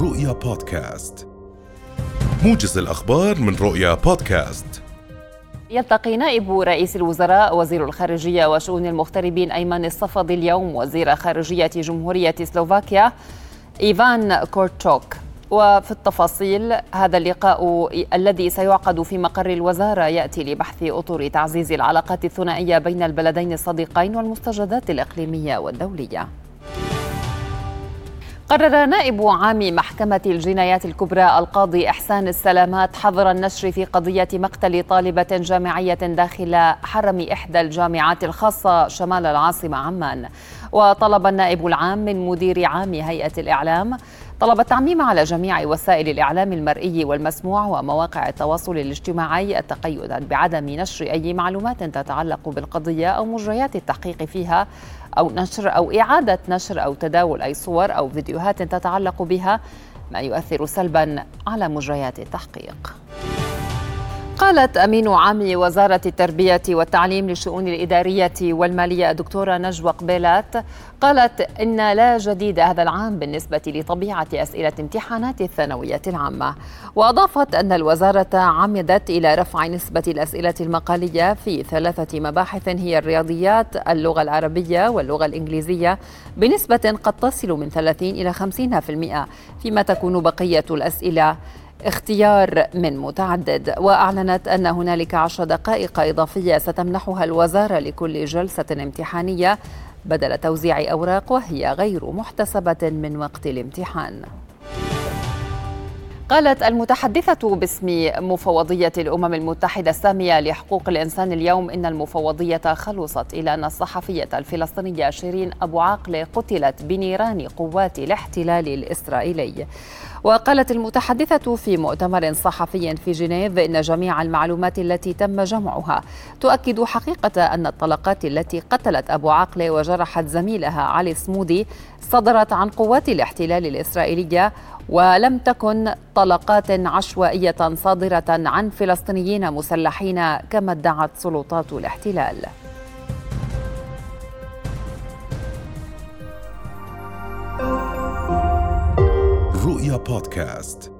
رؤيا بودكاست. موجز الأخبار من رؤيا بودكاست. يلتقي نائب رئيس الوزراء وزير الخارجية وشؤون المغتربين أيمن الصفدي اليوم وزير خارجية جمهورية سلوفاكيا إيفان كورتشوك وفي التفاصيل هذا اللقاء الذي سيعقد في مقر الوزارة يأتي لبحث أطر تعزيز العلاقات الثنائية بين البلدين الصديقين والمستجدات الإقليمية والدولية. قرر نائب عام محكمة الجنايات الكبرى القاضي إحسان السلامات حظر النشر في قضية مقتل طالبة جامعية داخل حرم إحدى الجامعات الخاصة شمال العاصمة عمان. وطلب النائب العام من مدير عام هيئة الإعلام طلب التعميم على جميع وسائل الإعلام المرئي والمسموع ومواقع التواصل الاجتماعي التقيد بعدم نشر أي معلومات تتعلق بالقضية أو مجريات التحقيق فيها أو نشر أو إعادة نشر أو تداول أي صور أو فيديوهات تتعلق بها ما يؤثر سلبا على مجريات التحقيق. قالت أمين عام وزارة التربية والتعليم للشؤون الإدارية والمالية الدكتورة نجوى قبيلات قالت إن لا جديد هذا العام بالنسبة لطبيعة أسئلة امتحانات الثانوية العامة. وأضافت أن الوزارة عمدت إلى رفع نسبة الأسئلة المقالية في ثلاثة مباحث هي الرياضيات اللغة العربية واللغة الإنجليزية بنسبة قد تصل من 30 إلى 50% فيما تكون بقية الأسئلة. اختيار من متعدد وأعلنت أن هنالك عشر دقائق إضافية ستمنحها الوزارة لكل جلسة امتحانية بدل توزيع أوراق وهي غير محتسبة من وقت الامتحان. قالت المتحدثة باسم مفوضية الأمم المتحدة السامية لحقوق الإنسان اليوم إن المفوضية خلصت إلى أن الصحفية الفلسطينية شيرين أبو عاقلة قتلت بنيران قوات الاحتلال الإسرائيلي. وقالت المتحدثة في مؤتمر صحفي في جنيف إن جميع المعلومات التي تم جمعها تؤكد حقيقة أن الطلقات التي قتلت أبو عاقلة وجرحت زميلها علي سمودي صدرت عن قوات الاحتلال الإسرائيلية ولم تكن طلقات عشوائية صادرة عن فلسطينيين مسلحين كما ادعت سلطات الاحتلال. رؤيا بودكاست.